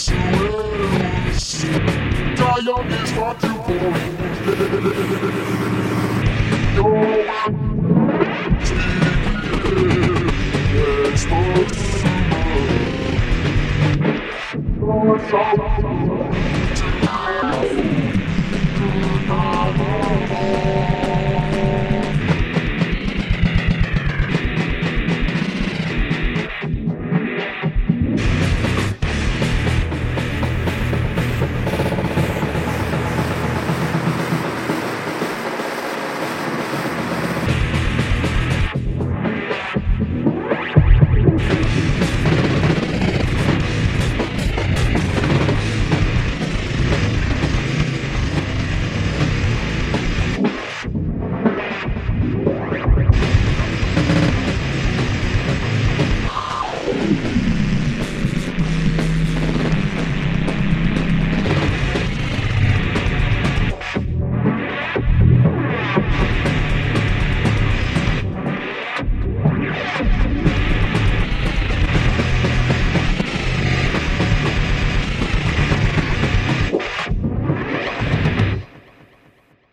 see it, is far too boring. Don't speak it's not You're so good.